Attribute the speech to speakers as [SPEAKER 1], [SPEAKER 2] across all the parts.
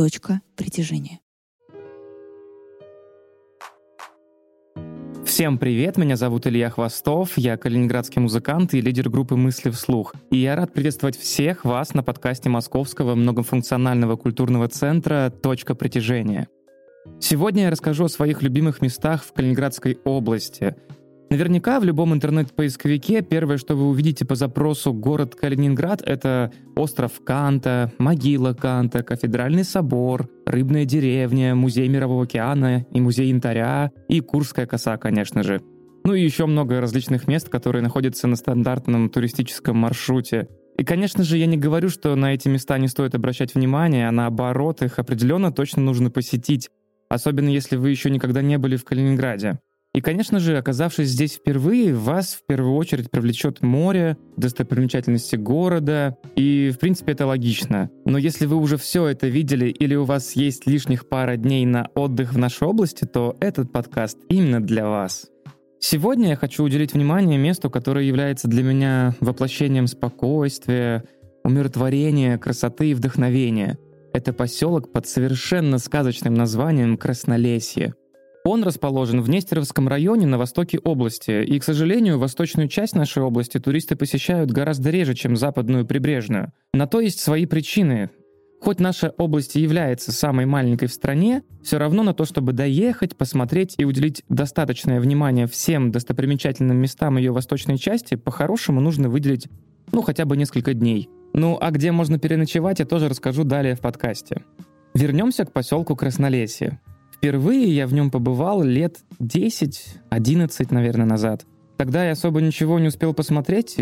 [SPEAKER 1] «Точка притяжения».
[SPEAKER 2] Всем привет, меня зовут Илья Хвостов, я калининградский музыкант и лидер группы «Мысли вслух». И я рад приветствовать всех вас на подкасте Московского многофункционального культурного центра «Точка притяжения». Сегодня я расскажу о своих любимых местах в Калининградской области. Наверняка в любом интернет-поисковике первое, что вы увидите по запросу «город Калининград» — это остров Канта, могила Канта, кафедральный собор, рыбная деревня, музей Мирового океана и музей янтаря, и Курская коса, конечно же. Ну и еще много различных мест, которые находятся на стандартном туристическом маршруте. И, конечно же, я не говорю, что на эти места не стоит обращать внимание, а наоборот, их определенно точно нужно посетить, особенно если вы еще никогда не были в Калининграде. И, конечно же, оказавшись здесь впервые, вас в первую очередь привлечет море, достопримечательности города, и, в принципе, это логично. Но если вы уже все это видели или у вас есть лишних пара дней на отдых в нашей области, то этот подкаст именно для вас. Сегодня я хочу уделить внимание месту, которое является для меня воплощением спокойствия, умиротворения, красоты и вдохновения. Это поселок под совершенно сказочным названием Краснолесье. Он расположен в Нестеровском районе на востоке области, и, к сожалению, восточную часть нашей области туристы посещают гораздо реже, чем западную прибрежную. На то есть свои причины. Хоть наша область и является самой маленькой в стране, все равно на то, чтобы доехать, посмотреть и уделить достаточное внимание всем достопримечательным местам ее восточной части, по-хорошему нужно выделить, ну, хотя бы несколько дней. Ну, а где можно переночевать, я тоже расскажу далее в подкасте. Вернемся к поселку Краснолесье. Впервые я в нем побывал лет 10-11, наверное, назад. Тогда я особо ничего не успел посмотреть,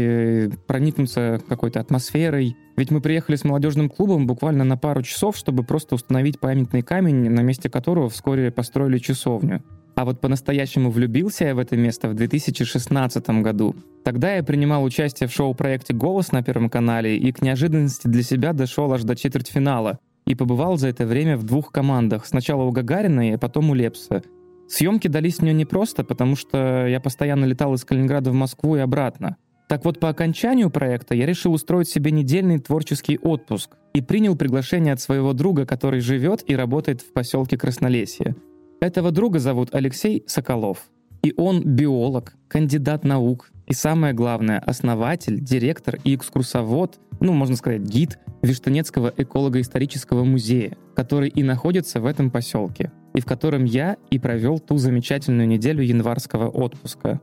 [SPEAKER 2] проникнуться какой-то атмосферой. Ведь мы приехали с молодежным клубом буквально на пару часов, чтобы просто установить памятный камень, на месте которого вскоре построили часовню. А вот по-настоящему влюбился я в это место в 2016 году. Тогда я принимал участие в шоу-проекте «Голос» на Первом канале и к неожиданности для себя дошел аж до четвертьфинала и побывал за это время в двух командах. Сначала у Гагарина, и потом у Лепса. Съемки дались мне непросто, потому что я постоянно летал из Калининграда в Москву и обратно. Так вот, по окончанию проекта я решил устроить себе недельный творческий отпуск и принял приглашение от своего друга, который живет и работает в поселке Краснолесье. Этого друга зовут Алексей Соколов. И он биолог, кандидат наук, и самое главное, основатель, директор и экскурсовод, ну, можно сказать, гид Виштанецкого эколого-исторического музея, который и находится в этом поселке, и в котором я и провел ту замечательную неделю январского отпуска.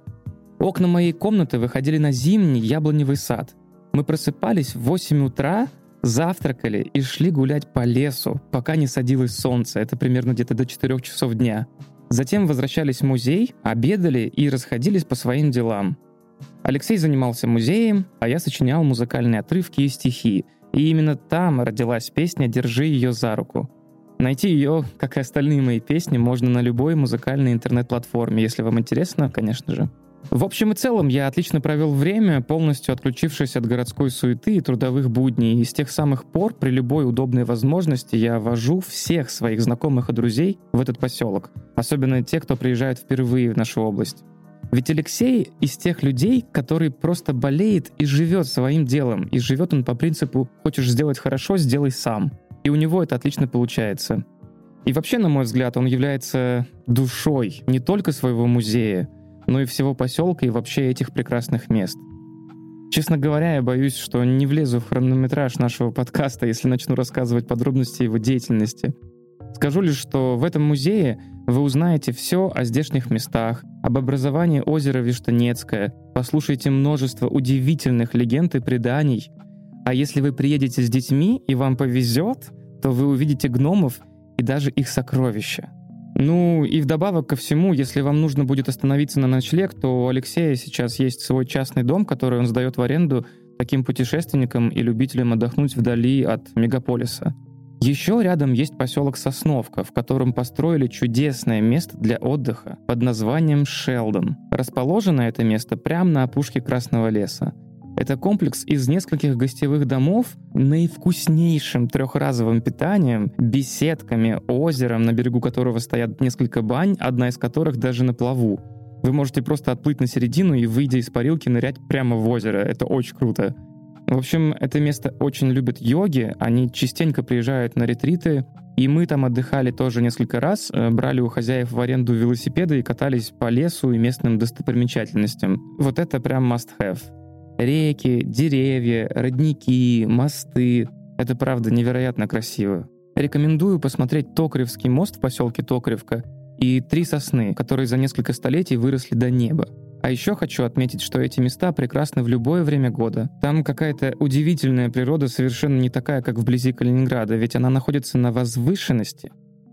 [SPEAKER 2] Окна моей комнаты выходили на зимний яблоневый сад. Мы просыпались в 8 утра, завтракали и шли гулять по лесу, пока не садилось солнце, это примерно где-то до 4 часов дня. Затем возвращались в музей, обедали и расходились по своим делам. Алексей занимался музеем, а я сочинял музыкальные отрывки и стихи. И именно там родилась песня «Держи ее за руку». Найти ее, как и остальные мои песни, можно на любой музыкальной интернет-платформе, если вам интересно, конечно же. В общем и целом, я отлично провел время, полностью отключившись от городской суеты и трудовых будней, и с тех самых пор при любой удобной возможности я вожу всех своих знакомых и друзей в этот поселок, особенно те, кто приезжает впервые в нашу область. Ведь Алексей из тех людей, который просто болеет и живет своим делом. И живет он по принципу «хочешь сделать хорошо, сделай сам». И у него это отлично получается. И вообще, на мой взгляд, он является душой не только своего музея, но и всего поселка и вообще этих прекрасных мест. Честно говоря, я боюсь, что не влезу в хронометраж нашего подкаста, если начну рассказывать подробности его деятельности. Скажу лишь, что в этом музее вы узнаете все о здешних местах, об образовании озера Виштанецкое, послушайте множество удивительных легенд и преданий. А если вы приедете с детьми и вам повезет, то вы увидите гномов и даже их сокровища. Ну и вдобавок ко всему, если вам нужно будет остановиться на ночлег, то у Алексея сейчас есть свой частный дом, который он сдает в аренду таким путешественникам и любителям отдохнуть вдали от мегаполиса. Еще рядом есть поселок Сосновка, в котором построили чудесное место для отдыха под названием Шелдон. Расположено это место прямо на опушке Красного леса. Это комплекс из нескольких гостевых домов, наивкуснейшим трехразовым питанием, беседками, озером, на берегу которого стоят несколько бань, одна из которых даже на плаву. Вы можете просто отплыть на середину и, выйдя из парилки, нырять прямо в озеро. Это очень круто. В общем, это место очень любят йоги, они частенько приезжают на ретриты, и мы там отдыхали тоже несколько раз, э, брали у хозяев в аренду велосипеды и катались по лесу и местным достопримечательностям. Вот это прям must-have. Реки, деревья, родники, мосты. Это правда невероятно красиво. Рекомендую посмотреть Токаревский мост в поселке Токаревка и три сосны, которые за несколько столетий выросли до неба. А еще хочу отметить, что эти места прекрасны в любое время года. Там какая-то удивительная природа, совершенно не такая, как вблизи Калининграда, ведь она находится на возвышенности.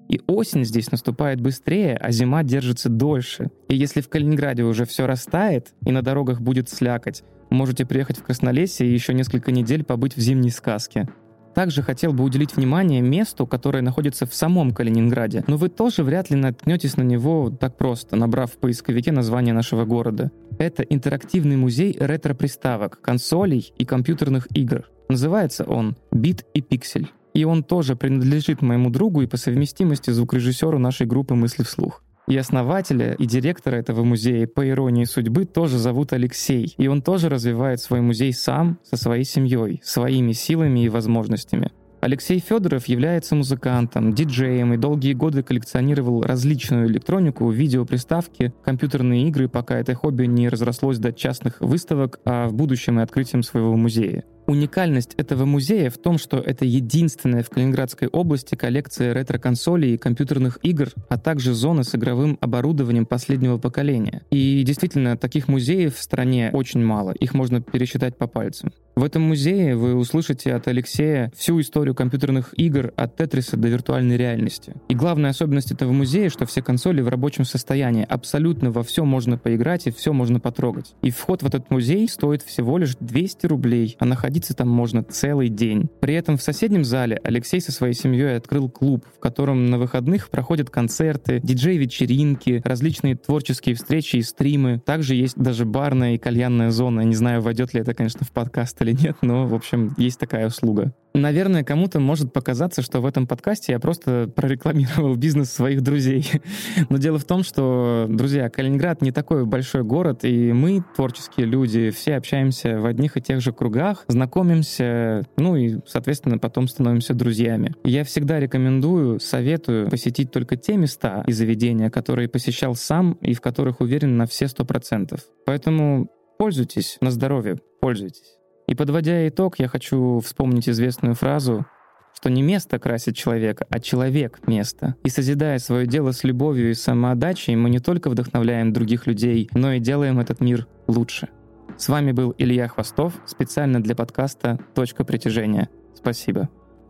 [SPEAKER 2] И осень здесь наступает быстрее, а зима держится дольше. И если в Калининграде уже все растает, и на дорогах будет слякоть, можете приехать в Краснолесье и еще несколько недель побыть в зимней сказке. Также хотел бы уделить внимание месту, которое находится в самом Калининграде, но вы тоже вряд ли наткнетесь на него так просто, набрав в поисковике название нашего города. Это интерактивный музей ретро-приставок, консолей и компьютерных игр. Называется он «Бит и пиксель». И он тоже принадлежит моему другу и по совместимости звукорежиссеру нашей группы «Мысли вслух». И основателя, и директора этого музея, по иронии судьбы, тоже зовут Алексей. И он тоже развивает свой музей сам, со своей семьей, своими силами и возможностями. Алексей Федоров является музыкантом, диджеем и долгие годы коллекционировал различную электронику, видеоприставки, компьютерные игры, пока это хобби не разрослось до частных выставок, а в будущем и открытием своего музея. Уникальность этого музея в том, что это единственная в Калининградской области коллекция ретро-консолей и компьютерных игр, а также зона с игровым оборудованием последнего поколения. И действительно, таких музеев в стране очень мало, их можно пересчитать по пальцам. В этом музее вы услышите от Алексея всю историю компьютерных игр от Тетриса до виртуальной реальности. И главная особенность этого музея, что все консоли в рабочем состоянии. Абсолютно во все можно поиграть и все можно потрогать. И вход в этот музей стоит всего лишь 200 рублей, а находиться там можно целый день. При этом в соседнем зале Алексей со своей семьей открыл клуб, в котором на выходных проходят концерты, диджей-вечеринки, различные творческие встречи и стримы. Также есть даже барная и кальянная зона. Не знаю, войдет ли это, конечно, в подкаст или нет, но, в общем, есть такая услуга. Наверное, кому-то может показаться, что в этом подкасте я просто прорекламировал бизнес своих друзей. Но дело в том, что, друзья, Калининград не такой большой город, и мы, творческие люди, все общаемся в одних и тех же кругах, знакомимся, ну и, соответственно, потом становимся друзьями. Я всегда рекомендую, советую посетить только те места и заведения, которые посещал сам и в которых уверен на все сто процентов. Поэтому пользуйтесь на здоровье, пользуйтесь. И подводя итог, я хочу вспомнить известную фразу, что не место красит человека, а человек — место. И созидая свое дело с любовью и самоотдачей, мы не только вдохновляем других людей, но и делаем этот мир лучше. С вами был Илья Хвостов, специально для подкаста «Точка притяжения». Спасибо.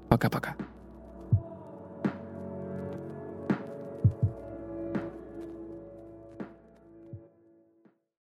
[SPEAKER 2] Пока-пока.